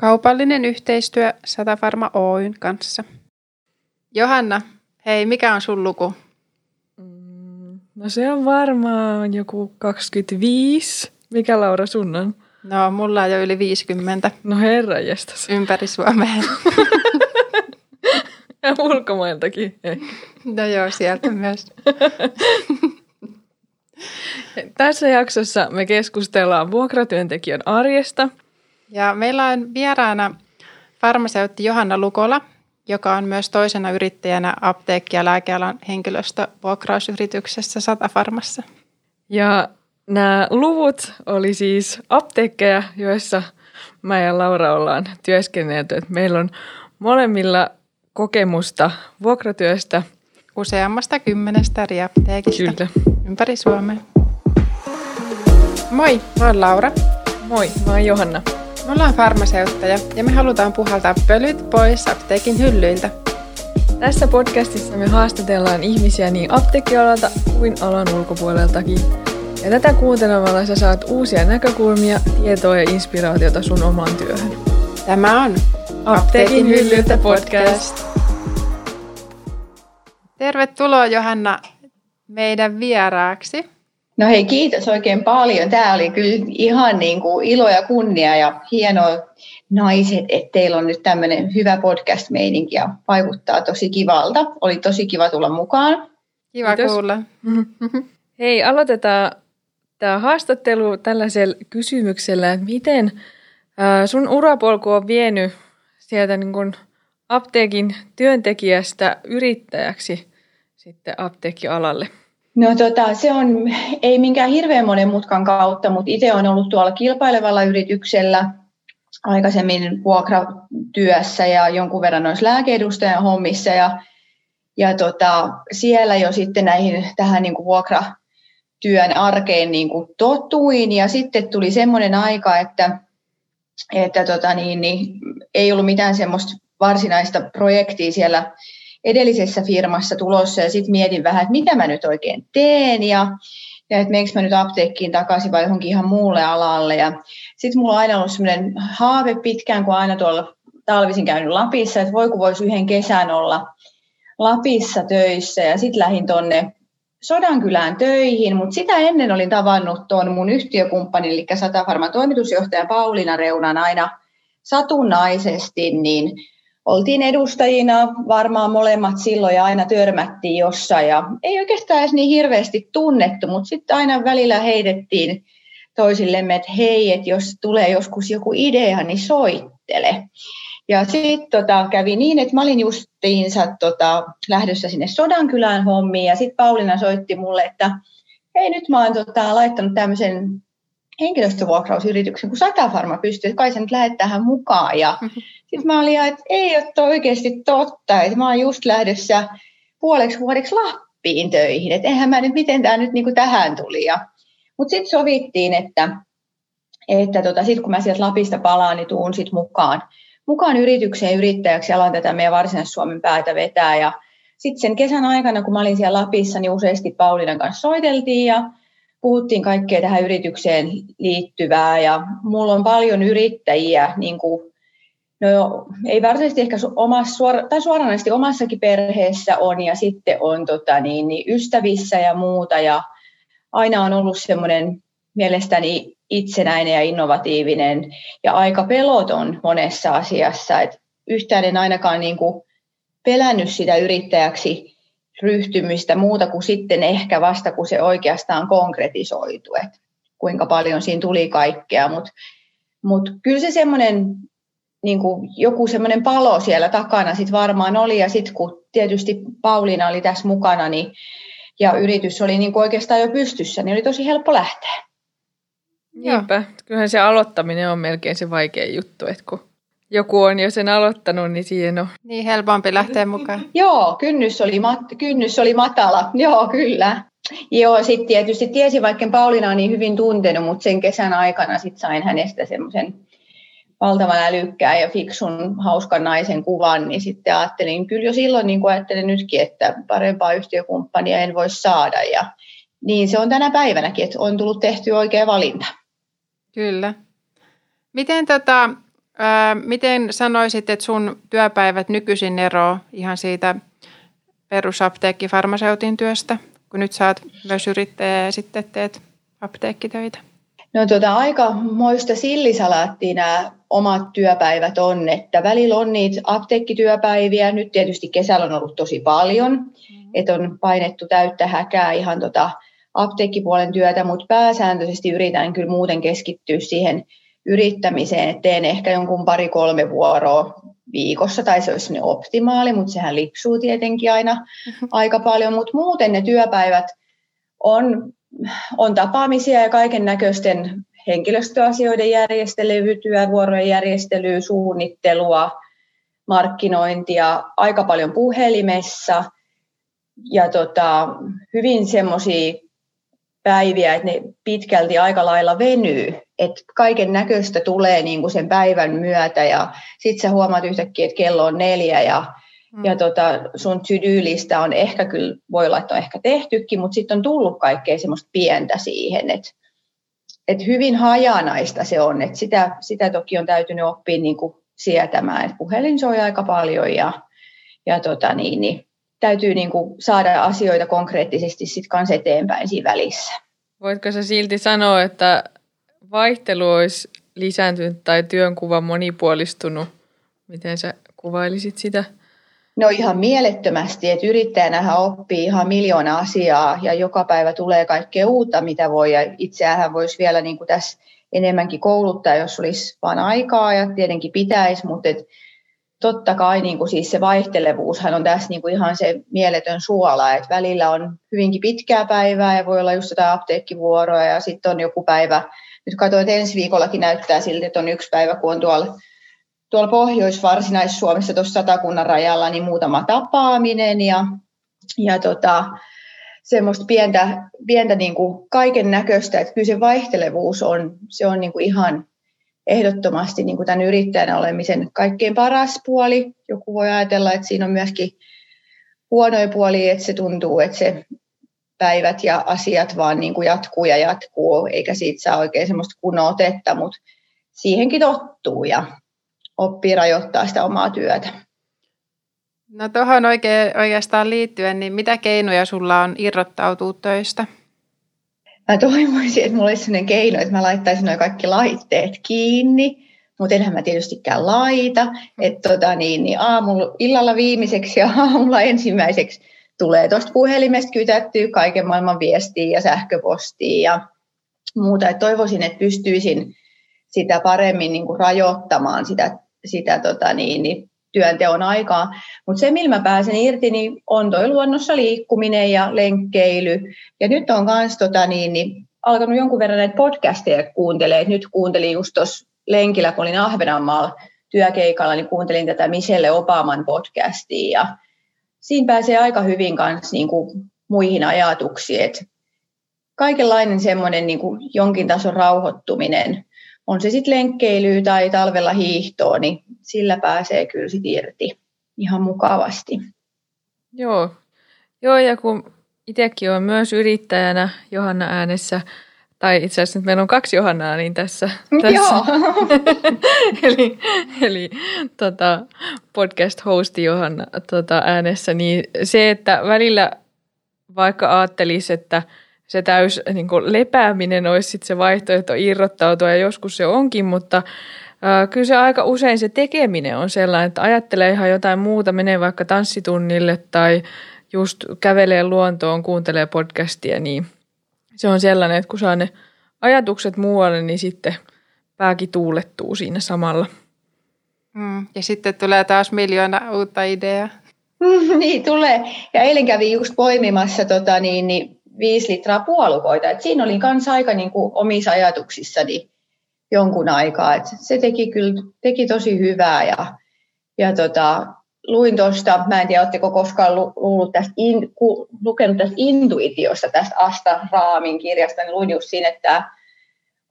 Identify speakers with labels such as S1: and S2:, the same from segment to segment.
S1: Kaupallinen yhteistyö Satafarma Oyn kanssa. Johanna, hei, mikä on sun luku?
S2: Mm, no se on varmaan joku 25. Mikä Laura sun on?
S1: No, mulla on jo yli 50
S2: No herra jestas.
S1: ympäri Suomea.
S2: Ja ulkomailtakin ehkä.
S1: No joo, sieltä myös.
S2: Tässä jaksossa me keskustellaan vuokratyöntekijän arjesta.
S1: Ja meillä on vieraana farmaseutti Johanna Lukola, joka on myös toisena yrittäjänä apteekki- ja lääkealan henkilöstö vuokrausyrityksessä Satafarmassa.
S2: Ja nämä luvut oli siis apteekkeja, joissa mä ja Laura ollaan työskennelty. Et meillä on molemmilla kokemusta vuokratyöstä.
S1: Useammasta kymmenestä eri apteekista
S2: Kyllä.
S1: ympäri Suomea. Moi, mä oon Laura.
S2: Moi, mä oon Johanna.
S1: Me ollaan farmaseutteja ja me halutaan puhaltaa pölyt pois apteekin hyllyiltä.
S2: Tässä podcastissa me haastatellaan ihmisiä niin apteekkialalta kuin alan ulkopuoleltakin. Ja tätä kuuntelemalla sä saat uusia näkökulmia, tietoa ja inspiraatiota sun omaan työhön.
S1: Tämä on
S2: Apteekin hyllyltä podcast.
S1: Tervetuloa Johanna meidän vieraaksi.
S3: No hei, kiitos oikein paljon. Tämä oli kyllä ihan niin kuin ilo ja kunnia ja hienoa naiset, että teillä on nyt tämmöinen hyvä podcast-meininki ja vaikuttaa tosi kivalta. Oli tosi kiva tulla mukaan.
S1: Kiva
S2: Kiitos.
S1: kuulla.
S2: Hei, aloitetaan tämä haastattelu tällaisella kysymyksellä, että miten sun urapolku on vienyt sieltä niin kun apteekin työntekijästä yrittäjäksi sitten apteekkialalle?
S3: No tota, se on, ei minkään hirveän monen mutkan kautta, mutta itse olen ollut tuolla kilpailevalla yrityksellä aikaisemmin vuokratyössä ja jonkun verran noissa lääkeedustajan hommissa ja, ja tota, siellä jo sitten näihin tähän niin kuin vuokratyön arkeen niin kuin totuin ja sitten tuli semmoinen aika, että, että tota niin, niin, ei ollut mitään semmoista varsinaista projektia siellä edellisessä firmassa tulossa ja sitten mietin vähän, että mitä mä nyt oikein teen ja, ja että menenkö mä nyt apteekkiin takaisin vai johonkin ihan muulle alalle. Ja sitten mulla on aina ollut sellainen haave pitkään, kun aina tuolla talvisin käynyt Lapissa, että voi kun voisi yhden kesän olla Lapissa töissä ja sitten lähdin tonne Sodankylään töihin, mutta sitä ennen olin tavannut tuon mun yhtiökumppanin, eli Satafarman toimitusjohtaja Pauliina Reunan aina satunnaisesti, niin oltiin edustajina varmaan molemmat silloin ja aina törmättiin jossain ja ei oikeastaan edes niin hirveästi tunnettu, mutta sitten aina välillä heitettiin toisillemme, että hei, että jos tulee joskus joku idea, niin soittele. Ja sitten tota, kävi niin, että mä olin justiinsa tota, lähdössä sinne Sodankylään hommiin ja sitten Pauliina soitti mulle, että hei nyt mä oon tota, laittanut tämmöisen henkilöstövuokrausyrityksen, kun Satafarma pystyy, että kai nyt lähdet tähän mukaan. Ja sitten mä olin, että ei ole oikeasti totta, että mä oon just lähdössä puoleksi vuodeksi Lappiin töihin, että eihän mä nyt, miten tämä nyt niinku tähän tuli. Ja, mutta sitten sovittiin, että, että tota, sitten kun mä sieltä Lapista palaan, niin tuun sitten mukaan, mukaan yritykseen yrittäjäksi ja alan tätä meidän Varsinais-Suomen päätä vetää. Ja sitten sen kesän aikana, kun mä olin siellä Lapissa, niin useasti Paulinan kanssa soiteltiin ja puhuttiin kaikkea tähän yritykseen liittyvää ja mulla on paljon yrittäjiä, niin kuin, no ei varsinaisesti ehkä omassa, suora, tai suoranaisesti omassakin perheessä on ja sitten on tota, niin, niin ystävissä ja muuta ja aina on ollut semmoinen mielestäni itsenäinen ja innovatiivinen ja aika peloton monessa asiassa, että yhtään en ainakaan niin kuin pelännyt sitä yrittäjäksi ryhtymistä muuta kuin sitten ehkä vasta, kun se oikeastaan konkretisoitu, että kuinka paljon siinä tuli kaikkea, mutta mut kyllä se semmoinen niin joku semmoinen palo siellä takana sitten varmaan oli, ja sitten kun tietysti Pauliina oli tässä mukana, niin, ja yritys oli niin oikeastaan jo pystyssä, niin oli tosi helppo lähteä.
S2: Niinpä. Kyllähän se aloittaminen on melkein se vaikea juttu, että kun joku on jo sen aloittanut, niin siihen on.
S1: Niin helpompi lähteä mukaan.
S3: Joo, kynnys oli, mat- kynnys oli matala, joo kyllä. Joo, sitten tietysti tiesin, vaikka Pauliina on niin hyvin tuntenut, mutta sen kesän aikana sit sain hänestä semmoisen valtavan älykkään ja fiksun hauskan naisen kuvan, niin sitten ajattelin, kyllä jo silloin niin kuin ajattelin nytkin, että parempaa yhtiökumppania en voi saada. Ja niin se on tänä päivänäkin, että on tullut tehty oikea valinta.
S1: Kyllä. Miten tota, miten sanoisit, että sun työpäivät nykyisin ero ihan siitä perusapteekkifarmaseutin työstä, kun nyt saat myös yrittäjä ja sitten teet apteekkitöitä?
S3: No tuota, aika moista sillisalaattia nämä omat työpäivät on, että välillä on niitä apteekkityöpäiviä, nyt tietysti kesällä on ollut tosi paljon, mm-hmm. että on painettu täyttä häkää ihan tota apteekkipuolen työtä, mutta pääsääntöisesti yritän kyllä muuten keskittyä siihen yrittämiseen, että teen ehkä jonkun pari-kolme vuoroa viikossa, tai se olisi ne optimaali, mutta sehän lipsuu tietenkin aina mm-hmm. aika paljon, mutta muuten ne työpäivät on, on tapaamisia ja kaiken näköisten henkilöstöasioiden järjestelyä, työvuorojen järjestelyä, suunnittelua, markkinointia, aika paljon puhelimessa ja tota, hyvin semmoisia päiviä, että ne pitkälti aika lailla venyy, että kaiken näköistä tulee niin kuin sen päivän myötä ja sitten sä huomaat yhtäkkiä, että kello on neljä ja, mm. ja tota, sun to on ehkä kyllä, voi olla, että on ehkä tehtykin, mutta sitten on tullut kaikkea semmoista pientä siihen, että et hyvin hajanaista se on, että sitä, sitä toki on täytynyt oppia niin kuin sietämään, että puhelin soi aika paljon ja, ja tota niin, niin täytyy niin kuin saada asioita konkreettisesti sitten kanssa eteenpäin siinä välissä.
S2: Voitko sä silti sanoa, että vaihtelu olisi lisääntynyt tai työnkuva monipuolistunut? Miten sä kuvailisit sitä?
S3: No ihan mielettömästi, että yrittäjänähän oppii ihan miljoona asiaa ja joka päivä tulee kaikkea uutta, mitä voi. Ja itseään voisi vielä niin kuin tässä enemmänkin kouluttaa, jos olisi vain aikaa ja tietenkin pitäisi, mutta et totta kai niin kuin siis se vaihtelevuushan on tässä niin kuin ihan se mieletön suola, että välillä on hyvinkin pitkää päivää ja voi olla just jotain apteekkivuoroa ja sitten on joku päivä, nyt katsoin, että ensi viikollakin näyttää siltä, että on yksi päivä, kun on tuolla, tuolla Pohjois-Varsinais-Suomessa tuossa satakunnan rajalla, niin muutama tapaaminen ja, ja tota, semmoista pientä, pientä niin kuin kaiken näköistä, että kyllä se vaihtelevuus on, se on niin kuin ihan ehdottomasti niin kuin tämän yrittäjänä olemisen kaikkein paras puoli. Joku voi ajatella, että siinä on myöskin huonoja puolia, että se tuntuu, että se päivät ja asiat vaan niin kuin jatkuu ja jatkuu, eikä siitä saa oikein semmoista kunnon otetta, mutta siihenkin tottuu ja oppii rajoittaa sitä omaa työtä.
S1: No tuohon oikeastaan liittyen, niin mitä keinoja sulla on irrottautua töistä?
S3: Mä toivoisin, että mulla olisi sellainen keino, että mä laittaisin noin kaikki laitteet kiinni, mutta enhän mä tietystikään laita. Että tota, niin, niin aamulla, illalla viimeiseksi ja aamulla ensimmäiseksi tulee tuosta puhelimesta kytättyä kaiken maailman viestiä ja sähköpostia ja muuta. Et toivoisin, että pystyisin sitä paremmin niin kuin rajoittamaan sitä, sitä tota niin, niin työnteon aikaa. Mutta se, millä mä pääsen irti, niin on toi luonnossa liikkuminen ja lenkkeily. Ja nyt on myös tota, niin, niin, alkanut jonkun verran näitä podcasteja kuuntelemaan. Nyt kuuntelin just tuossa lenkillä, kun olin Ahvenanmaalla työkeikalla, niin kuuntelin tätä Michelle Obaman podcastia. Ja siinä pääsee aika hyvin kanssa niin muihin ajatuksiin. Et kaikenlainen semmoinen niin jonkin tason rauhoittuminen, on se sitten lenkkeilyä tai talvella hiihtoa, niin sillä pääsee kyllä sit irti ihan mukavasti.
S2: Joo, Joo ja kun itsekin olen myös yrittäjänä Johanna äänessä, tai itse asiassa nyt meillä on kaksi Johannaa niin tässä, tässä. Joo. eli eli tota, podcast-hosti Johanna tota, äänessä, niin se, että välillä vaikka ajattelisi, että se täys niin kuin lepääminen olisi sit se vaihtoehto irrottautua ja joskus se onkin, mutta kyllä se aika usein se tekeminen on sellainen, että ajattelee ihan jotain muuta, menee vaikka tanssitunnille tai just kävelee luontoon, kuuntelee podcastia, niin se on sellainen, että kun saa ne ajatukset muualle, niin sitten pääkin tuulettuu siinä samalla.
S1: Mm, ja sitten tulee taas miljoona uutta ideaa.
S3: niin tulee. Ja eilen kävin just poimimassa tota, niin, niin, viisi litraa puolukoita. Et siinä oli myös aika niin kuin, omissa ajatuksissani jonkun aikaa. Et se teki kyllä teki tosi hyvää ja, ja tota, luin tuosta, mä en tiedä, oletteko koskaan luullut tästä in, ku, lukenut tästä intuitiosta, tästä Asta Raamin kirjasta, niin luin just siinä, että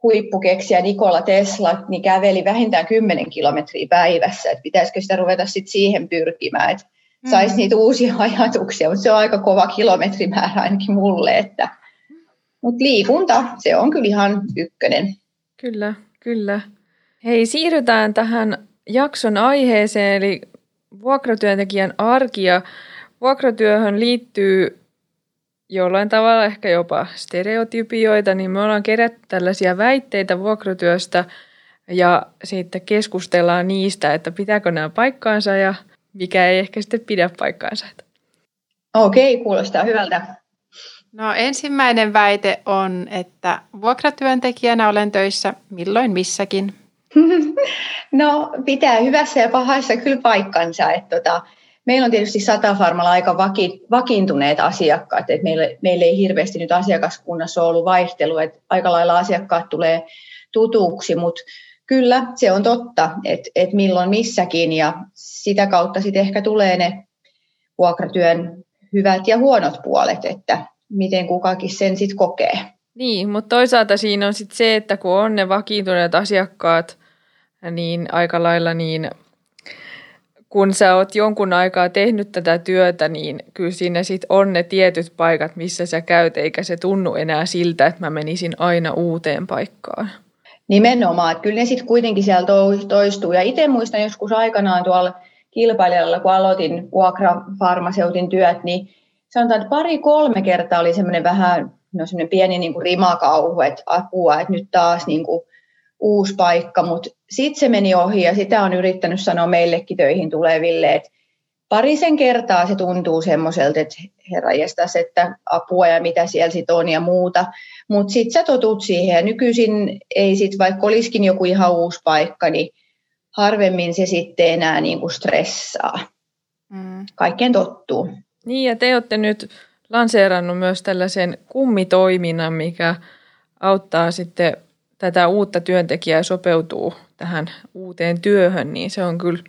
S3: huippukeksijä Nikola Tesla niin käveli vähintään 10 kilometriä päivässä, että pitäisikö sitä ruveta sit siihen pyrkimään, että saisi mm. niitä uusia ajatuksia, mutta se on aika kova kilometrimäärä ainakin mulle, että mutta liikunta, se on kyllä ihan ykkönen.
S2: Kyllä, kyllä. Hei, siirrytään tähän jakson aiheeseen, eli vuokratyöntekijän arki. Ja vuokratyöhön liittyy jollain tavalla ehkä jopa stereotypioita, niin me ollaan kerätty tällaisia väitteitä vuokratyöstä ja sitten keskustellaan niistä, että pitääkö nämä paikkaansa ja mikä ei ehkä sitten pidä paikkaansa.
S3: Okei, kuulostaa hyvältä.
S1: No ensimmäinen väite on, että vuokratyöntekijänä olen töissä milloin missäkin.
S3: no pitää hyvässä ja pahassa kyllä paikkansa. Että tota, meillä on tietysti Satafarmalla aika vaki, vakiintuneet asiakkaat. Että meillä, meillä ei hirveästi nyt asiakaskunnassa ole ollut vaihtelua. Että aika lailla asiakkaat tulee tutuksi, mutta kyllä se on totta, että, että milloin missäkin ja sitä kautta sitten ehkä tulee ne vuokratyön hyvät ja huonot puolet, että miten kukakin sen sitten kokee.
S2: Niin, mutta toisaalta siinä on sitten se, että kun on ne vakiintuneet asiakkaat, niin aika lailla niin kun sä oot jonkun aikaa tehnyt tätä työtä, niin kyllä siinä sitten on ne tietyt paikat, missä sä käyt, eikä se tunnu enää siltä, että mä menisin aina uuteen paikkaan.
S3: Nimenomaan, että kyllä ne sitten kuitenkin siellä toistuu. Ja itse muistan joskus aikanaan tuolla kilpailijalla, kun aloitin vuokrafarmaseutin työt, niin sanotaan, että pari-kolme kertaa oli semmoinen vähän no semmoinen pieni niin kuin rimakauhu, että apua, että nyt taas niin kuin uusi paikka, mutta sitten se meni ohi ja sitä on yrittänyt sanoa meillekin töihin tuleville, että parisen kertaa se tuntuu semmoiselta, että herra jestas, että apua ja mitä siellä sitten on ja muuta. Mutta sitten sä totut siihen ja nykyisin ei sitten, vaikka olisikin joku ihan uusi paikka, niin harvemmin se sitten enää niinku stressaa. Mm. Kaikkeen tottuu.
S2: Niin ja te olette nyt lanseerannut myös tällaisen kummitoiminnan, mikä auttaa sitten tätä uutta työntekijää sopeutuu tähän uuteen työhön, niin se on kyllä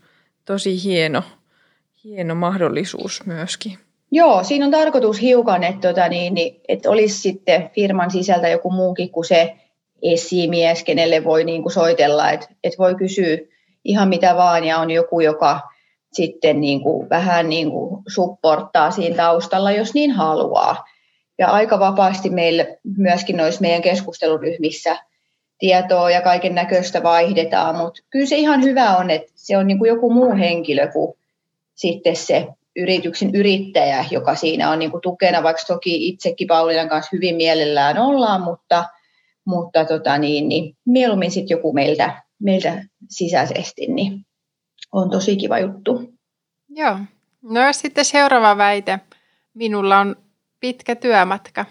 S2: tosi hieno, hieno mahdollisuus myöskin.
S3: Joo, siinä on tarkoitus hiukan, että, tota, niin, niin, että olisi sitten firman sisältä joku muukin kuin se esimies, kenelle voi niin kuin soitella, että, että voi kysyä ihan mitä vaan ja on joku, joka sitten niin kuin, vähän niin kuin supporttaa siinä taustalla, jos niin haluaa. Ja aika vapaasti meille myöskin noissa meidän keskusteluryhmissä tietoa ja kaiken näköistä vaihdetaan, mutta kyllä se ihan hyvä on, että se on niin kuin joku muu henkilö kuin sitten se yrityksen yrittäjä, joka siinä on niin kuin tukena, vaikka toki itsekin Paulinan kanssa hyvin mielellään ollaan, mutta, mutta tota niin, niin mieluummin sitten joku meiltä, meiltä sisäisesti, niin on tosi kiva juttu.
S1: Joo. No ja sitten seuraava väite. Minulla on pitkä työmatka.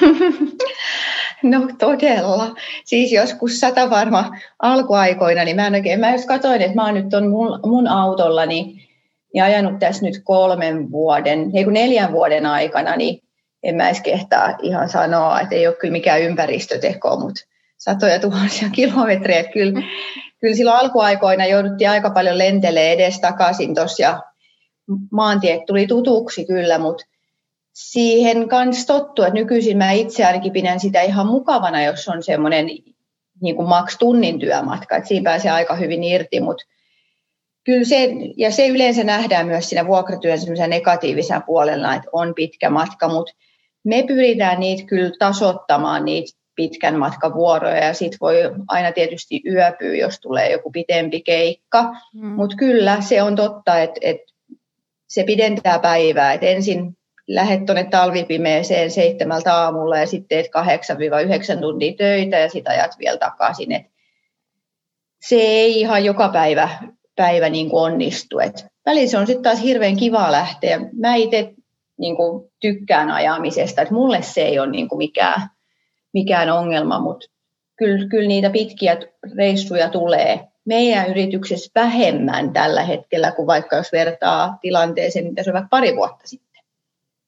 S3: no todella. Siis joskus sata varma alkuaikoina, niin mä, en oikein, mä just katsoin, että mä oon nyt ton mun, mun autolla niin, niin ajanut tässä nyt kolmen vuoden, ei kun neljän vuoden aikana, niin en mä edes kehtaa ihan sanoa, että ei ole kyllä mikään ympäristöteko, mutta satoja tuhansia kilometrejä. Kyllä, kyllä silloin alkuaikoina jouduttiin aika paljon lentelee edes takaisin tuossa ja maantiet tuli tutuksi kyllä, mutta siihen kanssa tottu, että nykyisin mä itse ainakin pidän sitä ihan mukavana, jos on semmoinen niin kuin maks tunnin työmatka, että siinä pääsee aika hyvin irti, mutta kyllä se, ja se yleensä nähdään myös siinä vuokratyön negatiivisena puolella, että on pitkä matka, mutta me pyritään niitä kyllä tasottamaan, niitä pitkän matkan vuoroja ja sitten voi aina tietysti yöpyä, jos tulee joku pitempi keikka. Mm. Mutta kyllä se on totta, että et se pidentää päivää. Et ensin lähdet tuonne talvipimeeseen seitsemältä aamulla ja sitten teet 8-9 tuntia töitä ja sitten ajat vielä takaisin. Et se ei ihan joka päivä, päivä niin kuin onnistu. Et välillä se on sitten taas hirveän kiva lähteä. Mä itse niin kuin tykkään ajamisesta, että mulle se ei ole niin kuin mikään mikään ongelma, mutta kyllä, kyllä niitä pitkiä reissuja tulee meidän yrityksessä vähemmän tällä hetkellä kuin vaikka jos vertaa tilanteeseen, mitä se on vaikka pari vuotta sitten.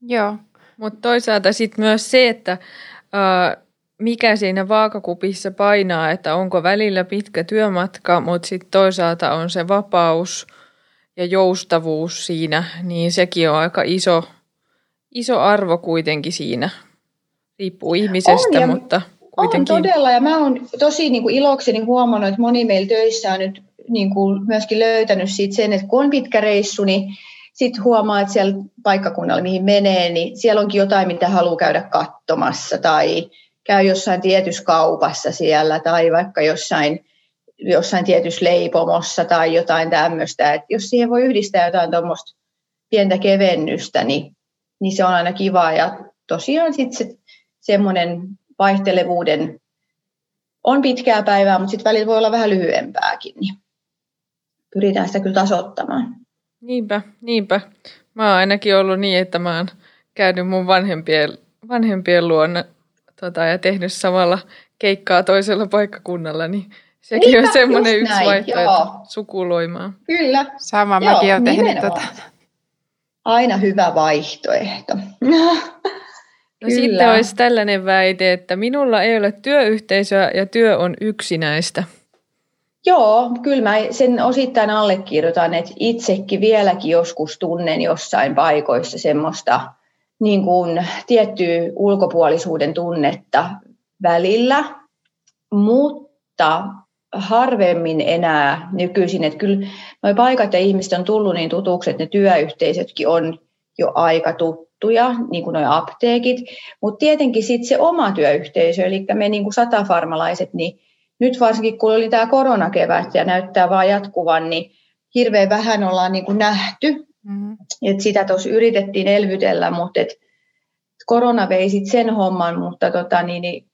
S2: Joo, mutta toisaalta sitten myös se, että äh, mikä siinä vaakakupissa painaa, että onko välillä pitkä työmatka, mutta sitten toisaalta on se vapaus ja joustavuus siinä, niin sekin on aika iso, iso arvo kuitenkin siinä riippuu ihmisestä, on, mutta kuitenkin.
S3: On todella, ja mä oon tosi niin kuin ilokseni huomannut, että moni meillä töissä on nyt niin kuin myöskin löytänyt siitä sen, että kun on pitkä reissu, niin sitten huomaa, että siellä paikkakunnalla, mihin menee, niin siellä onkin jotain, mitä haluaa käydä katsomassa, tai käy jossain tietyssä kaupassa siellä, tai vaikka jossain jossain tietyssä leipomossa tai jotain tämmöistä. Et jos siihen voi yhdistää jotain tuommoista pientä kevennystä, niin, niin se on aina kiva. Ja tosiaan sitten se, semmoinen vaihtelevuuden on pitkää päivää, mutta sitten välillä voi olla vähän lyhyempääkin, niin pyritään sitä kyllä tasoittamaan.
S2: Niinpä, niinpä. Mä oon ainakin ollut niin, että mä oon käynyt mun vanhempien, vanhempien luona tota, ja tehnyt samalla keikkaa toisella paikkakunnalla, niin sekin Niinpä, on semmoinen yksi näin, vaihtoehto joo. sukuloimaan.
S3: Kyllä.
S1: Sama, joo, mäkin olen tehnyt tota.
S3: Aina hyvä vaihtoehto.
S2: No Kyllä. sitten olisi tällainen väite, että minulla ei ole työyhteisöä ja työ on yksinäistä.
S3: Joo, kyllä mä sen osittain allekirjoitan, että itsekin vieläkin joskus tunnen jossain paikoissa semmoista niin kuin tiettyä ulkopuolisuuden tunnetta välillä, mutta harvemmin enää nykyisin, että kyllä nuo paikat ja ihmiset on tullut niin tutuksi, että ne työyhteisötkin on jo aika tuttuja, niin kuin nuo apteekit, mutta tietenkin sitten se oma työyhteisö, eli me niin kuin satafarmalaiset, niin nyt varsinkin kun oli tämä koronakevät ja näyttää vaan jatkuvan, niin hirveän vähän ollaan niin kuin nähty. Mm-hmm. Et sitä tuossa yritettiin elvytellä, mutta et korona vei sit sen homman, mutta tota, niin, niin,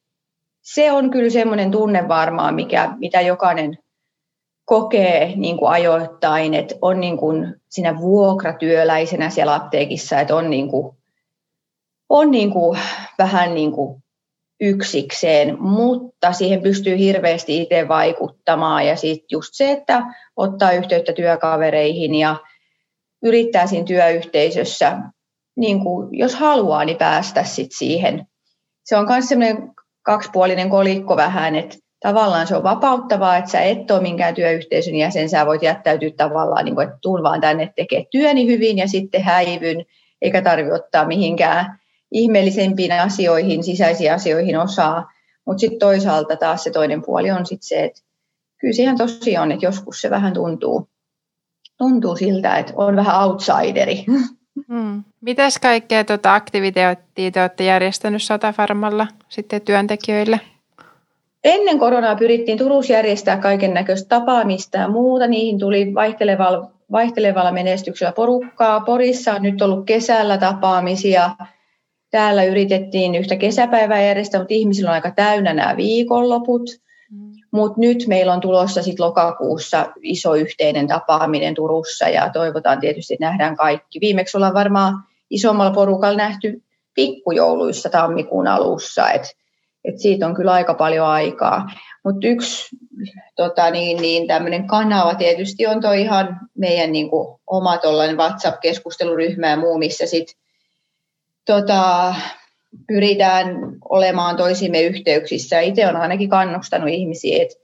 S3: se on kyllä semmoinen tunne varmaan, mikä, mitä jokainen kokee niin kuin ajoittain, että on niin kuin siinä vuokratyöläisenä siellä apteekissa, että on, niin kuin, on niin kuin vähän niin kuin yksikseen, mutta siihen pystyy hirveästi itse vaikuttamaan ja sitten just se, että ottaa yhteyttä työkavereihin ja yrittää siinä työyhteisössä, niin kuin, jos haluaa, niin päästä sit siihen. Se on myös semmoinen kaksipuolinen kolikko vähän, että tavallaan se on vapauttavaa, että sä et ole minkään työyhteisön jäsen, sä voit jättäytyä tavallaan, niin kuin, että tuun vaan tänne tekee työni hyvin ja sitten häivyn, eikä tarvitse ottaa mihinkään ihmeellisempiin asioihin, sisäisiin asioihin osaa. Mutta sitten toisaalta taas se toinen puoli on sitten se, että kyllä siihen tosiaan on, että joskus se vähän tuntuu, tuntuu siltä, että on vähän outsideri.
S1: Hmm. Mitäs kaikkea tuota aktiviteettia te olette järjestänyt Satafarmalla sitten työntekijöille?
S3: Ennen koronaa pyrittiin Turussa järjestää kaiken näköistä tapaamista ja muuta. Niihin tuli vaihtelevalla, vaihtelevalla menestyksellä porukkaa. Porissa on nyt ollut kesällä tapaamisia Täällä yritettiin yhtä kesäpäivää järjestää, mutta ihmisillä on aika täynnä nämä viikonloput. Mm. Mutta nyt meillä on tulossa sit lokakuussa iso yhteinen tapaaminen Turussa ja toivotaan tietysti, että nähdään kaikki. Viimeksi ollaan varmaan isommalla porukalla nähty pikkujouluissa tammikuun alussa, että et siitä on kyllä aika paljon aikaa. Mutta yksi tota, niin, niin tämmöinen kanava tietysti on tuo ihan meidän niin kuin, oma WhatsApp-keskusteluryhmä ja muu, missä sitten tota, pyritään olemaan toisimme yhteyksissä. Itse olen ainakin kannustanut ihmisiä, että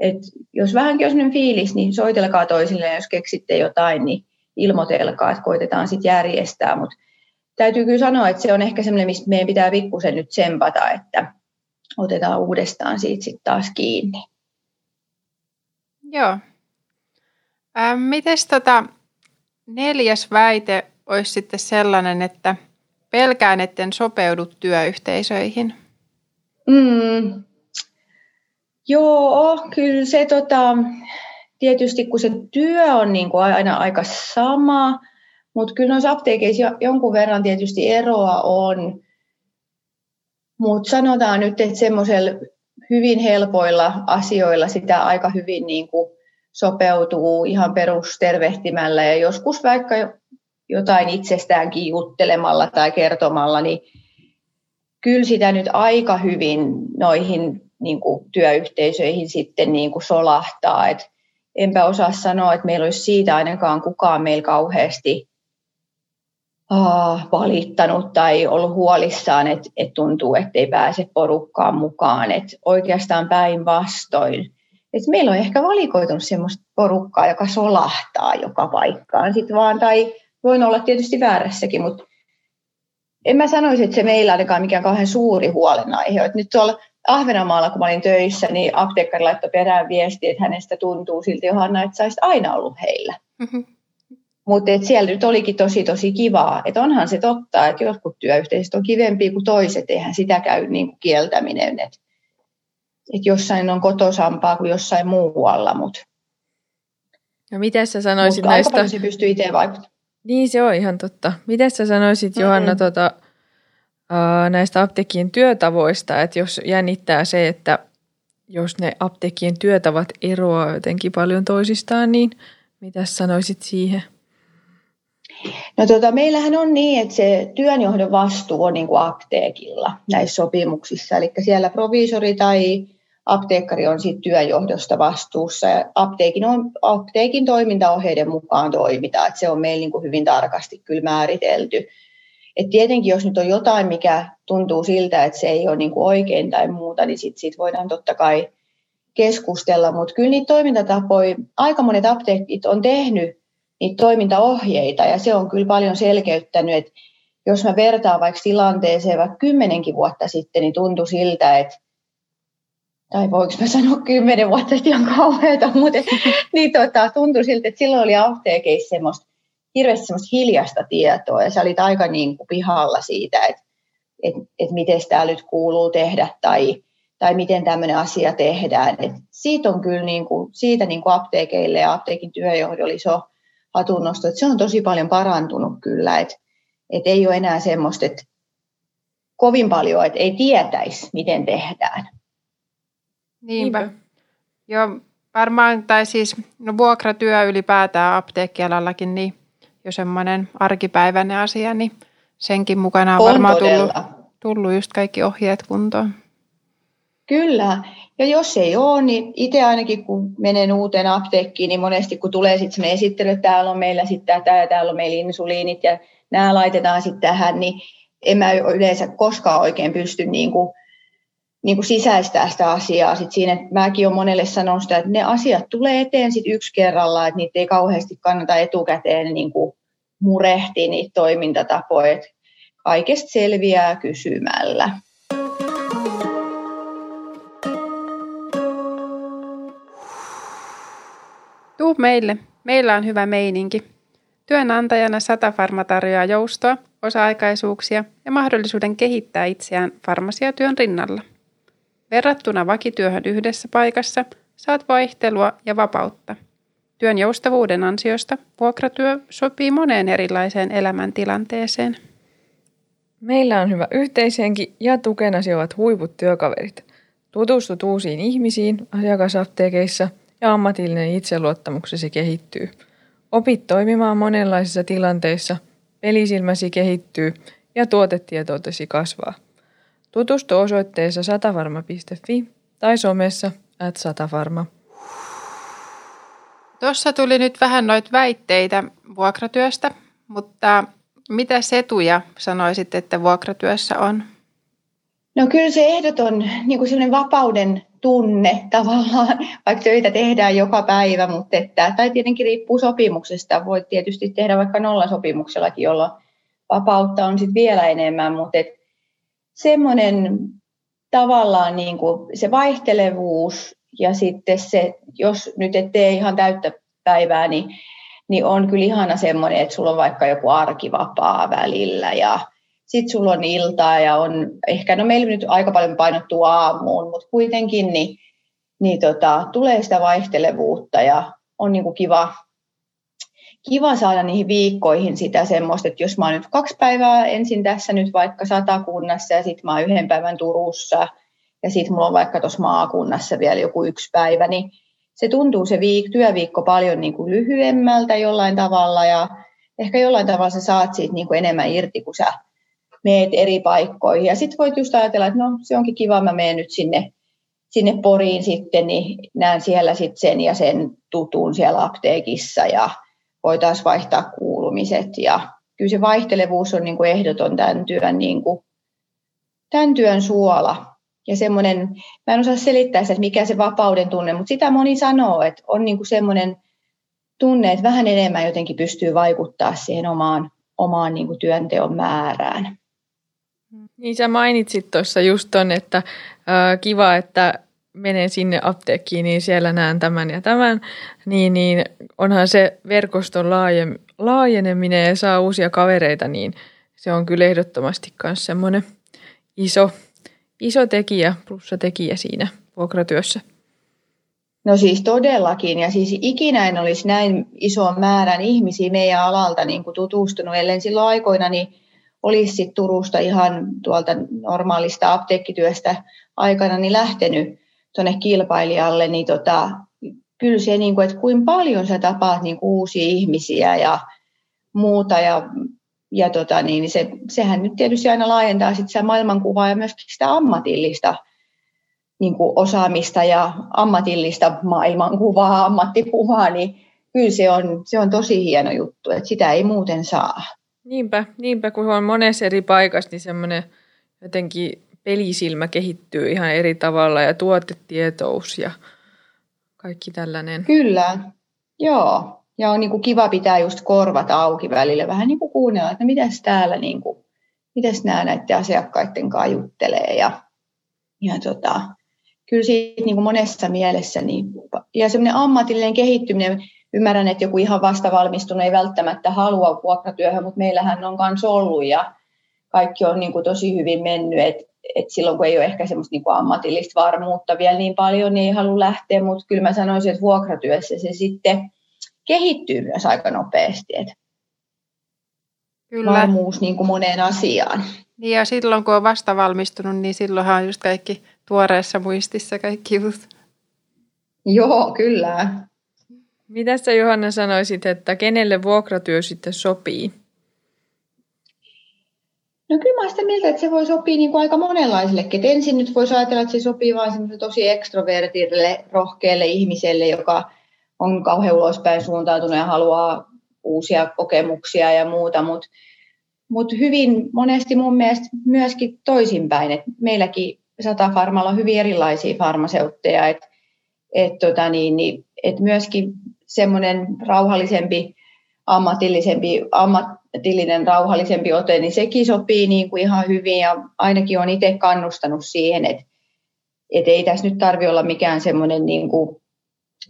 S3: et jos vähänkin on sellainen fiilis, niin soitelkaa toisille, jos keksitte jotain, niin ilmoitelkaa, että koitetaan sitten järjestää. Mutta täytyy kyllä sanoa, että se on ehkä sellainen, mistä meidän pitää pikkusen nyt tsempata, että otetaan uudestaan siitä sitten taas kiinni.
S1: Joo. Ähm, Miten tota, neljäs väite olisi sitten sellainen, että – Pelkään, etten sopeudu työyhteisöihin.
S3: Mm. Joo, kyllä se tota, tietysti kun se työ on niin kuin aina aika sama, mutta kyllä noissa apteekeissa jonkun verran tietysti eroa on. Mutta sanotaan nyt, että semmoisella hyvin helpoilla asioilla sitä aika hyvin niin kuin sopeutuu ihan perustervehtimällä ja joskus vaikka jotain itsestäänkin juttelemalla tai kertomalla, niin kyllä sitä nyt aika hyvin noihin niin kuin työyhteisöihin sitten niin kuin solahtaa. Et enpä osaa sanoa, että meillä olisi siitä ainakaan kukaan meillä kauheasti ah, valittanut tai ollut huolissaan, että, että tuntuu, että ei pääse porukkaan mukaan. Et oikeastaan päinvastoin. Et meillä on ehkä valikoitunut sellaista porukkaa, joka solahtaa joka paikkaan sit vaan, tai voin olla tietysti väärässäkin, mutta en mä sanoisi, että se meillä ainakaan mikään kauhean suuri huolenaihe. Että nyt tuolla Ahvenanmaalla, kun mä olin töissä, niin apteekkari laittoi perään viesti, että hänestä tuntuu silti Johanna, että sä aina ollut heillä. Mm-hmm. Mutta siellä nyt olikin tosi tosi kivaa. Että onhan se totta, että jotkut työyhteisöt on kivempiä kuin toiset, eihän sitä käy niin kuin kieltäminen. Et että jossain on kotosampaa kuin jossain muualla, mutta
S2: No miten sä sanoisit
S3: mut
S2: näistä...
S3: aika paljon se pystyy itse vaikuttamaan.
S2: Niin, se on ihan totta. Miten sä sanoisit, Johanna,
S3: Mm-mm.
S2: tota, ää, näistä apteekkien työtavoista, että jos jännittää se, että jos ne apteekkien työtavat eroaa jotenkin paljon toisistaan, niin mitä sanoisit siihen?
S3: No tota, meillähän on niin, että se työnjohdon vastuu on niin kuin apteekilla näissä sopimuksissa. Eli siellä proviisori tai apteekkari on siitä työjohdosta vastuussa ja apteekin, on, apteekin toimintaohjeiden mukaan toimitaan. Että se on meillä niin kuin hyvin tarkasti kyllä määritelty. Et tietenkin jos nyt on jotain, mikä tuntuu siltä, että se ei ole niin kuin oikein tai muuta, niin sitten sit voidaan totta kai keskustella. Mutta kyllä niitä toimintatapoja, aika monet apteekit on tehnyt niitä toimintaohjeita ja se on kyllä paljon selkeyttänyt, että jos mä vertaan vaikka tilanteeseen vaikka kymmenenkin vuotta sitten, niin tuntui siltä, että tai voiko mä sanoa kymmenen vuotta sitten ihan kauheata, mutta niin tota, tuntui siltä, että silloin oli apteekeissa semmoista hirveästi semmoista hiljasta tietoa ja sä olit aika niin kuin pihalla siitä, että, että, että miten tämä nyt kuuluu tehdä tai, tai miten tämmöinen asia tehdään. Et siitä on kyllä niin kuin, siitä niin kuin apteekeille ja apteekin työjohdolle iso hatunnosto, että se on tosi paljon parantunut kyllä, että, että ei ole enää semmoista, että kovin paljon, että ei tietäisi, miten tehdään.
S1: Niinpä.
S2: Niinpä.
S1: Joo, varmaan, tai siis no vuokratyö ylipäätään apteekkialallakin, niin jo semmoinen arkipäiväinen asia, niin senkin mukana on,
S3: On
S1: varmaan tullut,
S3: todella.
S1: tullut just kaikki ohjeet kuntoon.
S3: Kyllä. Ja jos ei ole, niin itse ainakin kun menen uuteen apteekkiin, niin monesti kun tulee sitten sellainen esittely, että täällä on meillä sitten tätä ja täällä on meillä insuliinit ja nämä laitetaan sitten tähän, niin en mä yleensä koskaan oikein pysty niin kuin, niin kuin sisäistää sitä asiaa. Sit siinä, että mäkin olen monelle sanonut sitä, että ne asiat tulee eteen sit yksi kerrallaan, että niitä ei kauheasti kannata etukäteen niin kuin murehtia niitä toimintatapoja. Et Kaikesta selviää kysymällä.
S1: Tuu meille. Meillä on hyvä meininki. Työnantajana Satafarma tarjoaa joustoa, osa-aikaisuuksia ja mahdollisuuden kehittää itseään farmasiatyön rinnalla. Verrattuna vakityöhön yhdessä paikassa saat vaihtelua ja vapautta. Työn joustavuuden ansiosta vuokratyö sopii moneen erilaiseen elämäntilanteeseen.
S2: Meillä on hyvä yhteishenki ja tukenasi ovat huiput työkaverit. Tutustut uusiin ihmisiin asiakasapteekeissa ja ammatillinen itseluottamuksesi kehittyy. Opit toimimaan monenlaisissa tilanteissa, pelisilmäsi kehittyy ja tuotetietoutesi kasvaa. Tutustu osoitteessa satavarma.fi tai somessa at satavarma.
S1: Tuossa tuli nyt vähän noita väitteitä vuokratyöstä, mutta mitä etuja sanoisit, että vuokratyössä on?
S3: No kyllä se ehdoton niin kuin sellainen vapauden tunne tavallaan, vaikka töitä tehdään joka päivä, mutta että, tai tietenkin riippuu sopimuksesta. Voit tietysti tehdä vaikka nollasopimuksellakin, jolloin vapautta on sitten vielä enemmän, mutta et semmoinen tavallaan niin kuin se vaihtelevuus ja sitten se, jos nyt et tee ihan täyttä päivää, niin, niin on kyllä ihana semmoinen, että sulla on vaikka joku arkivapaa välillä ja sitten sulla on iltaa ja on ehkä, no meillä nyt aika paljon painottuu aamuun, mutta kuitenkin niin, niin tota, tulee sitä vaihtelevuutta ja on niinku kiva, kiva saada niihin viikkoihin sitä semmoista, että jos mä oon nyt kaksi päivää ensin tässä nyt vaikka satakunnassa ja sitten mä oon yhden päivän Turussa ja sitten mulla on vaikka tuossa maakunnassa vielä joku yksi päivä, niin se tuntuu se viik- työviikko paljon niin kuin lyhyemmältä jollain tavalla ja ehkä jollain tavalla sä saat siitä niin kuin enemmän irti, kun sä meet eri paikkoihin. Ja sitten voit just ajatella, että no se onkin kiva, mä menen nyt sinne, sinne Poriin sitten, niin näen siellä sitten sen ja sen tutun siellä apteekissa ja voitaisiin vaihtaa kuulumiset. Ja kyllä se vaihtelevuus on niin kuin ehdoton tämän työn, niin kuin, tämän työn suola. Ja semmoinen, mä en osaa selittää sitä, että mikä se vapauden tunne, mutta sitä moni sanoo, että on niin kuin semmoinen tunne, että vähän enemmän jotenkin pystyy vaikuttaa siihen omaan, omaan niin kuin työnteon määrään.
S2: Niin sä mainitsit tuossa just ton, että ää, kiva, että menen sinne apteekkiin, niin siellä näen tämän ja tämän, niin, niin onhan se verkoston laajen, laajeneminen ja saa uusia kavereita, niin se on kyllä ehdottomasti myös semmoinen iso, iso tekijä, plussatekijä siinä vuokratyössä?
S3: No siis todellakin, ja siis ikinä en olisi näin ison määrän ihmisiä meidän alalta niin kuin tutustunut, ellen silloin aikoina niin olisi sit Turusta ihan tuolta normaalista apteekkityöstä aikana niin lähtenyt tuonne kilpailijalle, niin tota, kyllä se, niin kuin, että kuinka paljon sä tapaat niin kuin uusia ihmisiä ja muuta, ja, ja tota, niin se, sehän nyt tietysti aina laajentaa sit sitä maailmankuvaa ja myöskin sitä ammatillista niin kuin osaamista ja ammatillista maailmankuvaa, ammattikuvaa, niin kyllä se on, se on tosi hieno juttu, että sitä ei muuten saa.
S2: Niinpä, niinpä kun on monessa eri paikassa, niin semmoinen jotenkin pelisilmä kehittyy ihan eri tavalla ja tuotetietous ja kaikki tällainen.
S3: Kyllä, joo. Ja on niin kuin kiva pitää just korvat auki välillä, vähän niin kuin kuunnella, että mitäs täällä, niin kuin, mitäs nämä näiden asiakkaiden kanssa juttelee. Ja, ja tota, kyllä siitä niin kuin monessa mielessä, niin, ja semmoinen ammatillinen kehittyminen, ymmärrän, että joku ihan vastavalmistunut ei välttämättä halua vuokratyöhön, mutta meillähän on myös ollut ja kaikki on niin kuin tosi hyvin mennyt, että et silloin kun ei ole ehkä semmoista niin kuin ammatillista varmuutta vielä niin paljon, niin ei halua lähteä, mutta kyllä mä sanoisin, että vuokratyössä se sitten kehittyy myös aika nopeasti. Että Kyllä. Varmuus niin kuin moneen asiaan.
S1: Niin ja silloin kun on vasta valmistunut, niin silloinhan on just kaikki tuoreessa muistissa kaikki jutut.
S3: Joo, kyllä.
S2: Mitä sä Johanna sanoisit, että kenelle vuokratyö sitten sopii?
S3: No kyllä mä sitä mieltä, että se voi sopia niin kuin aika monenlaisillekin. Et ensin nyt voisi ajatella, että se sopii vain tosi ekstrovertille, rohkealle ihmiselle, joka on kauhean ulospäin suuntautunut ja haluaa uusia kokemuksia ja muuta, mutta mut hyvin monesti mun mielestä myöskin toisinpäin, että meilläkin Satafarmalla on hyvin erilaisia farmaseutteja, että et tota niin, niin, et myöskin semmoinen rauhallisempi, ammatillisempi, ammatillinen rauhallisempi ote, niin sekin sopii niin kuin ihan hyvin. Ja ainakin on itse kannustanut siihen, että et ei tässä nyt tarvi olla mikään semmoinen niin kuin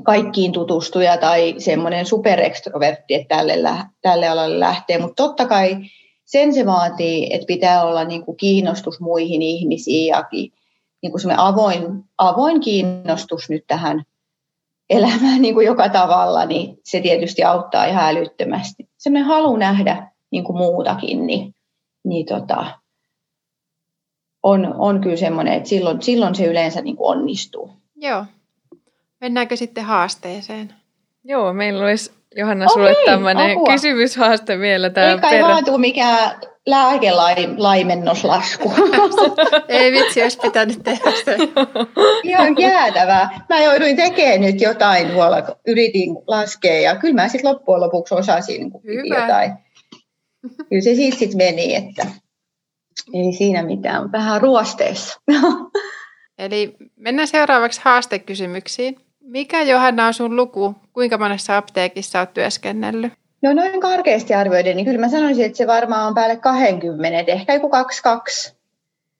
S3: kaikkiin tutustuja tai semmoinen superekstrovertti, että tälle, tälle alalle lähtee, mutta totta kai sen se vaatii, että pitää olla niin kuin kiinnostus muihin ihmisiin ja niin kuin avoin, avoin kiinnostus nyt tähän elämään niin kuin joka tavalla, niin se tietysti auttaa ihan älyttömästi. me halu nähdä niin kuin muutakin, niin, niin tota, on, on kyllä semmoinen, että silloin, silloin se yleensä niin kuin onnistuu.
S1: Joo. Mennäänkö sitten haasteeseen?
S2: Joo, meillä olisi Johanna Okei, sulle tämmöinen kysymyshaaste vielä.
S3: Tämä Ei kai perä... vaan tule mikään lääkelaimennuslasku.
S1: Ei vitsi, olisi pitänyt tehdä se.
S3: Ihan jäätävää. Mä jouduin tekemään nyt jotain tuolla, kun yritin laskea ja kyllä mä sitten loppujen lopuksi osasin Hyvä. jotain. Kyllä se siitä sitten meni, että ei siinä mitään, vähän ruosteessa.
S1: Eli mennään seuraavaksi haastekysymyksiin. Mikä Johanna on sun luku? Kuinka monessa apteekissa olet työskennellyt?
S3: No noin karkeasti arvioiden, niin kyllä mä sanoisin, että se varmaan on päälle 20, ehkä joku 22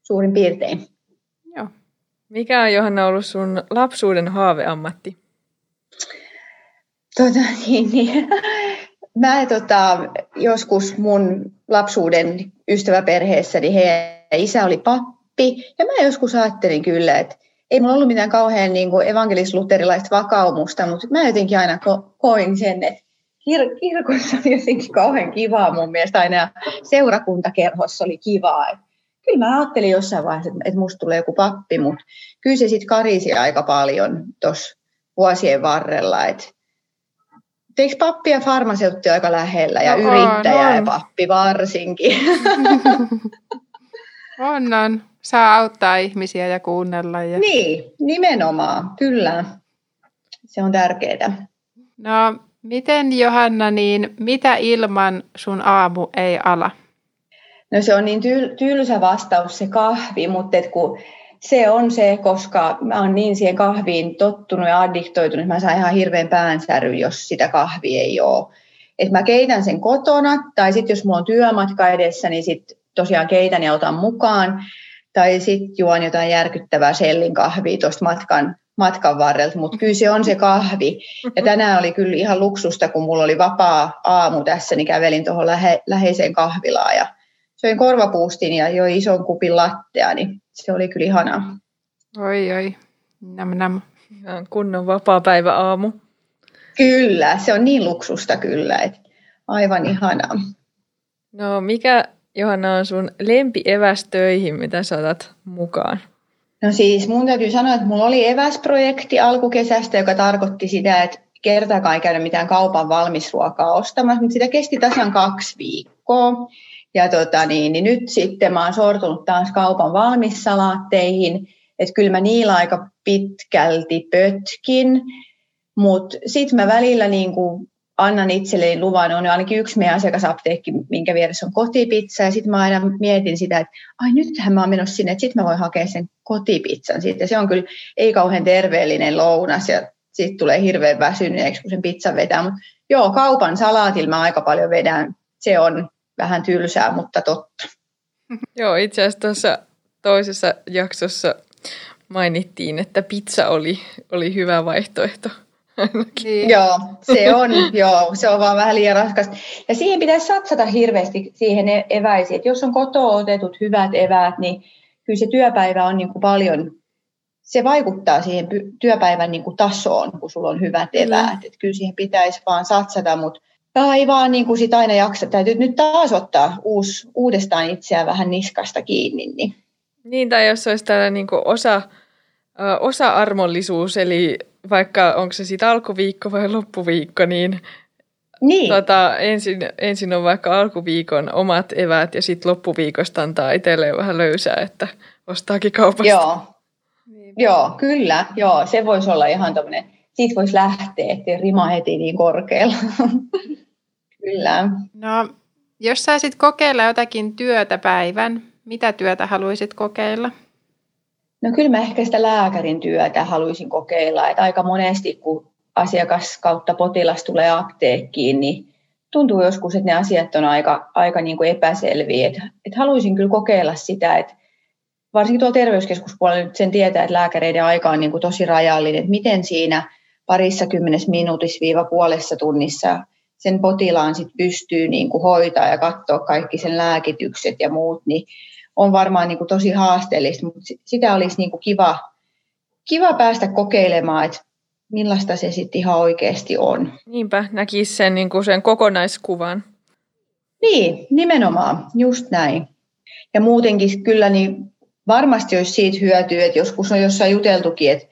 S3: suurin piirtein.
S2: Joo. Mikä on Johanna ollut sun lapsuuden haaveammatti?
S3: Tota, niin, niin. Mä tota, joskus mun lapsuuden ystäväperheessäni niin heidän isä oli pappi, ja mä joskus ajattelin kyllä, että ei mulla ollut mitään kauhean niin kuin evankelis-luterilaista vakaumusta, mutta mä jotenkin aina ko- koin sen, että kir- kirkossa oli jotenkin kauhean kivaa mun mielestä aina ja seurakuntakerhossa oli kivaa. Et kyllä mä ajattelin jossain vaiheessa, että, että musta tulee joku pappi, mutta kyllä se sitten karisi aika paljon tuossa vuosien varrella, että Eikö pappi ja farmaseutti aika lähellä ja no yrittäjä on, on. ja pappi varsinkin?
S1: on, on. Saa auttaa ihmisiä ja kuunnella. Ja...
S3: Niin, nimenomaan, kyllä. Se on tärkeää.
S1: No, Miten Johanna, niin mitä ilman sun aamu ei ala?
S3: No se on niin tyl- tylsä vastaus se kahvi, mutta et kun se on se, koska mä oon niin siihen kahviin tottunut ja addiktoitunut, että mä saan ihan hirveän päänsärry, jos sitä kahvia ei ole. Et mä keitän sen kotona, tai sitten jos mulla on työmatka edessä, niin sitten tosiaan keitän ja otan mukaan. Tai sitten juon jotain järkyttävää sellin kahvia tuosta matkan matkan varrelta, mutta kyllä se on se kahvi. Ja tänään oli kyllä ihan luksusta, kun mulla oli vapaa aamu tässä, niin kävelin tuohon lähe, läheiseen kahvilaan ja söin korvapuustin ja joi ison kupin lattea, niin se oli kyllä ihanaa.
S1: Oi, oi. Nam nam.
S2: Ihan kunnon vapaa-päivä aamu.
S3: Kyllä, se on niin luksusta kyllä, että aivan ihanaa.
S2: No mikä Johanna on sun lempieväs töihin, mitä saatat mukaan?
S3: No siis mun täytyy sanoa, että mulla oli eväsprojekti alkukesästä, joka tarkoitti sitä, että kertaakaan ei käydä mitään kaupan valmisruokaa ostamassa, mutta sitä kesti tasan kaksi viikkoa. Ja tota niin, niin nyt sitten mä oon sortunut taas kaupan valmissalaatteihin, että kyllä mä niillä aika pitkälti pötkin, mutta sitten mä välillä niin kuin annan itselleni luvan, on ainakin yksi meidän asiakasapteekki, minkä vieressä on kotipizza, ja sitten mä aina mietin sitä, että ai nythän mä oon menossa sinne, että sitten mä voin hakea sen kotipizzan siitä. Se on kyllä ei kauhean terveellinen lounas, ja sitten tulee hirveän väsyneeksi, kun sen pizzan vetää. Mutta joo, kaupan salaatilla mä aika paljon vedän. Se on vähän tylsää, mutta totta.
S2: Joo, itse asiassa tuossa toisessa jaksossa mainittiin, että pizza oli, oli hyvä vaihtoehto.
S3: Niin. Joo, se on, joo, se on vaan vähän liian raskas. Ja siihen pitäisi satsata hirveästi siihen e- eväisiin. Että jos on kotoa otetut hyvät eväät, niin kyllä se työpäivä on niin kuin paljon, se vaikuttaa siihen työpäivän niin kuin tasoon, kun sulla on hyvät eväät. Mm. Että kyllä siihen pitäisi vaan satsata, mutta ei vaan niin kuin sit aina jaksa. Täytyy nyt taas ottaa uus, uudestaan itseään vähän niskasta kiinni. Niin,
S2: niin tai jos olisi tällainen niin osa, osa-armollisuus, eli vaikka onko se sitten alkuviikko vai loppuviikko, niin, niin. Tota, ensin, ensin on vaikka alkuviikon omat eväät ja sitten loppuviikosta antaa itselleen vähän löysää, että ostaakin kaupasta.
S3: Joo, niin. Joo kyllä. Joo, se voisi olla ihan tämmöinen, siitä voisi lähteä, ettei rima heti niin korkealla. kyllä.
S1: No, jos saisit kokeilla jotakin työtä päivän, mitä työtä haluaisit kokeilla?
S3: No kyllä mä ehkä sitä lääkärin työtä haluaisin kokeilla, että aika monesti kun asiakas kautta potilas tulee apteekkiin, niin tuntuu joskus, että ne asiat on aika, aika niin kuin epäselviä. Että, että haluaisin kyllä kokeilla sitä, että varsinkin tuolla terveyskeskuspuolella nyt sen tietää, että lääkäreiden aika on niin kuin tosi rajallinen, että miten siinä parissa kymmenes minuutissa viiva puolessa tunnissa sen potilaan sit pystyy niin kuin hoitaa ja katsoa kaikki sen lääkitykset ja muut, niin on varmaan niin kuin tosi haasteellista, mutta sitä olisi niin kuin kiva, kiva päästä kokeilemaan, että millaista se sitten ihan oikeasti on.
S2: Niinpä, näkisi sen, niin kuin sen kokonaiskuvan.
S3: Niin, nimenomaan, just näin. Ja muutenkin kyllä niin varmasti olisi siitä hyötyä, että joskus on jossain juteltukin, että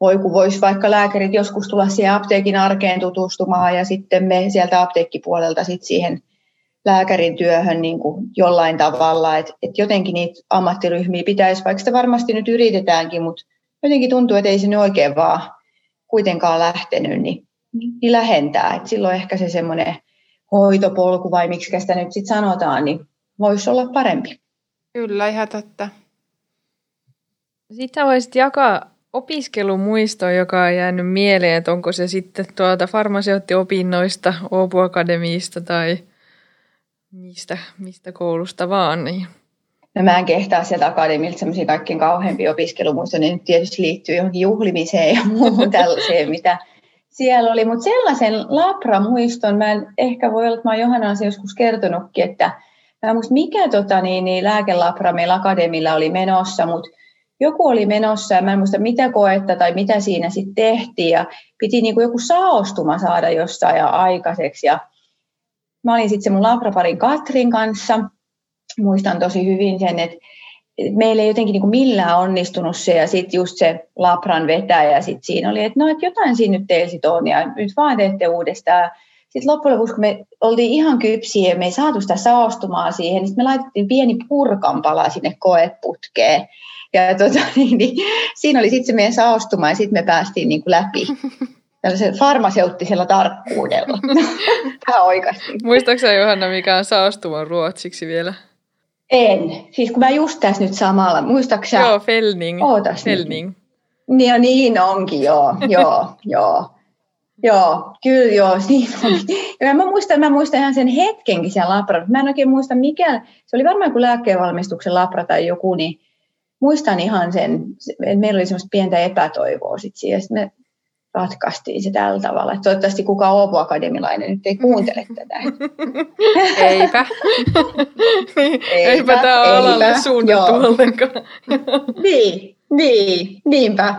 S3: voi kun voisi vaikka lääkärit joskus tulla siihen apteekin arkeen tutustumaan ja sitten me sieltä apteekkipuolelta sitten siihen – lääkärin työhön niin kuin jollain tavalla, että, että jotenkin niitä ammattiryhmiä pitäisi, vaikka sitä varmasti nyt yritetäänkin, mutta jotenkin tuntuu, että ei se nyt oikein vaan kuitenkaan lähtenyt, niin, niin lähentää. Että silloin ehkä se semmoinen hoitopolku vai miksi sitä nyt sitten sanotaan, niin voisi olla parempi.
S1: Kyllä, ihan totta.
S2: Sitten voisit jakaa opiskelumuisto, joka on jäänyt mieleen, että onko se sitten tuolta farmaseuttiopinnoista, Åbo Akademiista tai – mistä, mistä koulusta vaan. Niin.
S3: No mä en kehtaa sieltä akademilta semmoisia kaikkein kauheimpia opiskelumuistoja, niin tietysti liittyy johonkin juhlimiseen ja muuhun tällaiseen, mitä siellä oli. Mutta sellaisen Lapra-muiston, mä en ehkä voi olla, että mä oon Johanna joskus kertonutkin, että mä en muista mikä tota, niin, niin lääkelabra meillä akademilla oli menossa, mutta joku oli menossa ja mä en muista mitä koetta tai mitä siinä sitten tehtiin ja piti niin kuin joku saostuma saada jossain ja aikaiseksi ja Mä olin sitten se mun labraparin Katrin kanssa. Muistan tosi hyvin sen, että meillä ei jotenkin niin millään onnistunut se ja sitten just se labran vetäjä sit siinä oli, että no että jotain siinä nyt teillä sit on ja nyt vaan teette uudestaan. Sitten loppujen lopuksi, kun me oltiin ihan kypsiä ja me ei saatu sitä saostumaan siihen, niin me laitettiin pieni purkanpala sinne koeputkeen. Ja tota, niin, niin, siinä oli sitten se meidän saostuma ja sitten me päästiin niin kuin läpi. tällaisella farmaseuttisella tarkkuudella. Vähän oikeasti.
S2: Muistaaksä Johanna, mikä on saastuvan ruotsiksi vielä?
S3: En. Siis kun mä just tässä nyt samalla. Muistaaksä?
S2: Joo, Felning.
S3: Ootas
S2: Felning.
S3: Niin, ja niin onkin, joo. joo, joo. Joo, kyllä joo, niin on. Ja mä muistan, mä muistan ihan sen hetkenkin siellä labra. Mä en oikein muista mikä, se oli varmaan kuin lääkkeenvalmistuksen labra tai joku, niin muistan ihan sen, että meillä oli semmoista pientä epätoivoa sit siihen. Sitten me ratkaistiin se tällä tavalla. Että toivottavasti kukaan Oopo Akademilainen nyt ei kuuntele tätä.
S1: Eipä.
S2: eipä, eipä tämä alalle suunnattu ollenkaan.
S3: niin, Niin, niinpä.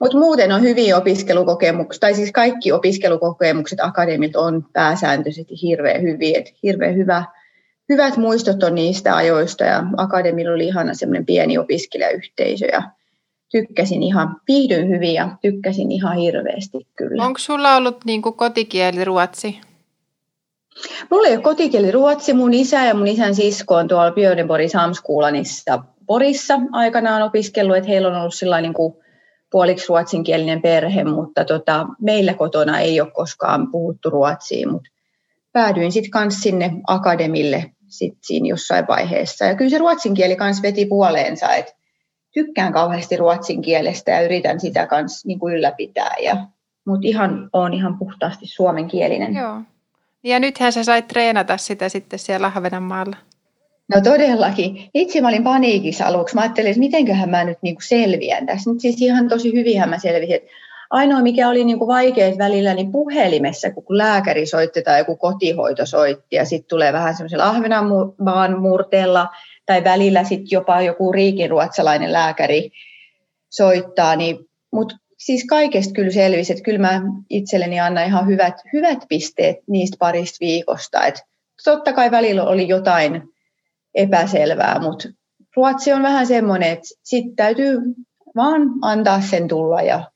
S3: Mutta muuten on hyviä opiskelukokemuksia, tai siis kaikki opiskelukokemukset akademit on pääsääntöisesti hirveän hyviä. Et hirveän hyvä, hyvät muistot on niistä ajoista ja akademilla oli ihana semmoinen pieni opiskelijayhteisö ja tykkäsin ihan, viihdyin hyvin ja tykkäsin ihan hirveästi kyllä.
S1: Onko sulla ollut niin kuin kotikieli ruotsi?
S3: Mulla ei ole kotikieli ruotsi. Mun isä ja mun isän sisko on tuolla Björneborg Samskolanissa Porissa aikanaan opiskellut, että heillä on ollut sillä niin kuin puoliksi ruotsinkielinen perhe, mutta tota, meillä kotona ei ole koskaan puhuttu ruotsia, mutta päädyin sitten kanssa sinne akademille sit siinä jossain vaiheessa. Ja kyllä se ruotsin kieli kanssa veti puoleensa, että tykkään kauheasti ruotsin kielestä ja yritän sitä kanssa niin kuin ylläpitää. Ja, mutta ihan, on ihan puhtaasti suomenkielinen.
S1: Joo. Ja nythän sä sait treenata sitä sitten siellä Ahvenanmaalla.
S3: No todellakin. Itse mä olin paniikissa aluksi. Mä ajattelin, että mitenköhän mä nyt niin kuin selviän tässä. Nyt siis ihan tosi hyvin mä selvisin. Ainoa, mikä oli niin vaikeet välillä, niin puhelimessa, kun lääkäri soitti tai joku kotihoito soitti, ja sitten tulee vähän semmoisella Ahvenanmaan murteella, tai välillä sitten jopa joku riikinruotsalainen lääkäri soittaa, niin, mutta siis kaikesta kyllä selvisi, että kyllä mä itselleni annan ihan hyvät, hyvät pisteet niistä parista viikosta, että totta kai välillä oli jotain epäselvää, mutta Ruotsi on vähän semmoinen, että sitten täytyy vaan antaa sen tulla ja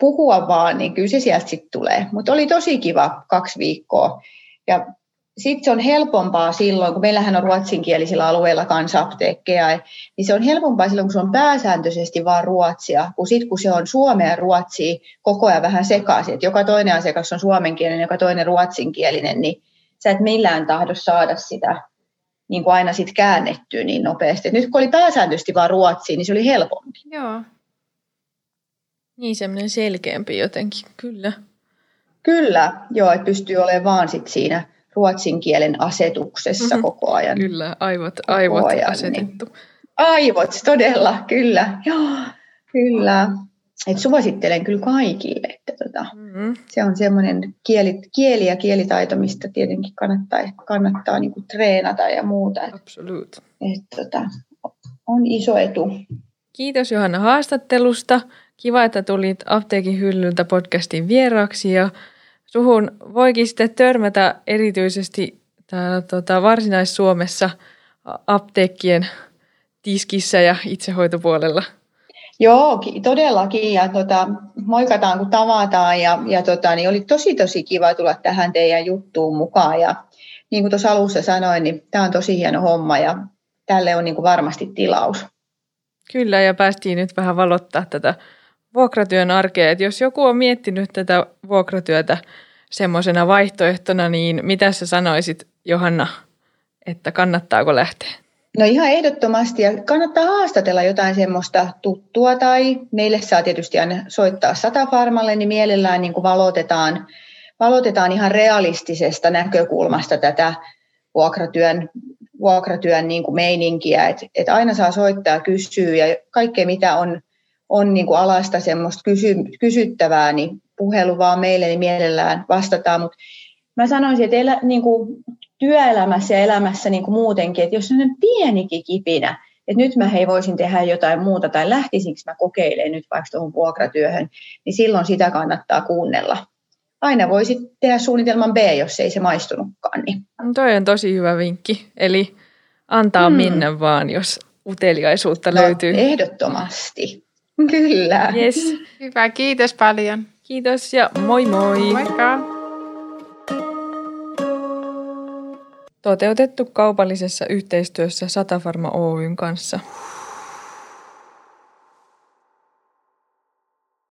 S3: puhua vaan, niin kyllä se sieltä sitten tulee. Mutta oli tosi kiva kaksi viikkoa. Ja sitten se on helpompaa silloin, kun meillähän on ruotsinkielisillä alueilla kanssa apteekkeja, niin se on helpompaa silloin, kun se on pääsääntöisesti vain ruotsia, kuin sitten kun se on suomea ja ruotsia koko ajan vähän sekaisin. Että joka toinen asiakas on suomenkielinen, joka toinen ruotsinkielinen, niin sä et millään tahdo saada sitä niin kuin aina sitten käännettyä niin nopeasti. Et nyt kun oli pääsääntöisesti vain ruotsia, niin se oli helpompi.
S1: Joo.
S2: Niin semmoinen selkeämpi jotenkin, kyllä.
S3: Kyllä, joo, että pystyy olemaan vaan sit siinä ruotsin kielen asetuksessa mm-hmm. koko ajan.
S2: Kyllä, aivot, aivot ajan, niin asetettu. Niin.
S3: Aivot, todella, kyllä. Joo, kyllä. Et suosittelen kyllä kaikille, että tota, mm-hmm. se on semmoinen kieli, kieli ja kielitaito, mistä tietenkin kannattaa, kannattaa niinku treenata ja muuta.
S2: Absolut.
S3: Et, tota, on iso etu.
S2: Kiitos Johanna haastattelusta. Kiva, että tulit apteekin hyllyltä podcastin vieraaksi ja suhun voikin sitten törmätä erityisesti täällä tota, Varsinais-Suomessa apteekkien tiskissä ja itsehoitopuolella.
S3: Joo, todellakin. Ja tota, moikataan, kun tavataan. Ja, ja tota, niin oli tosi, tosi kiva tulla tähän teidän juttuun mukaan. Ja niin kuin tuossa alussa sanoin, niin tämä on tosi hieno homma ja tälle on niin kuin varmasti tilaus.
S2: Kyllä, ja päästiin nyt vähän valottaa tätä vuokratyön arkea. Että jos joku on miettinyt tätä vuokratyötä semmoisena vaihtoehtona, niin mitä sä sanoisit, Johanna, että kannattaako lähteä?
S3: No ihan ehdottomasti ja kannattaa haastatella jotain semmoista tuttua tai meille saa tietysti aina soittaa satafarmalle, niin mielellään niin kuin valotetaan, valotetaan ihan realistisesta näkökulmasta tätä vuokratyön, vuokratyön niin kuin meininkiä, että et aina saa soittaa kysyä ja kaikkea mitä on on niin kuin alasta semmoista kysy, kysyttävää, niin puhelu vaan meille, niin mielellään vastataan. Mutta mä sanoisin, että elä, niin kuin työelämässä ja elämässä niin kuin muutenkin, että jos on pienikin kipinä, että nyt mä hei voisin tehdä jotain muuta tai lähtisinkö mä kokeilemaan nyt vaikka tuohon vuokratyöhön, niin silloin sitä kannattaa kuunnella. Aina voisi tehdä suunnitelman B, jos ei se maistunutkaan. Niin.
S2: No toi on tosi hyvä vinkki. Eli antaa hmm. minne vaan, jos uteliaisuutta no, löytyy.
S3: Ehdottomasti. Kyllä.
S2: Yes.
S1: Hyvä, kiitos paljon.
S2: Kiitos ja moi moi.
S1: Moikka.
S2: Toteutettu kaupallisessa yhteistyössä Satafarma Oyn kanssa.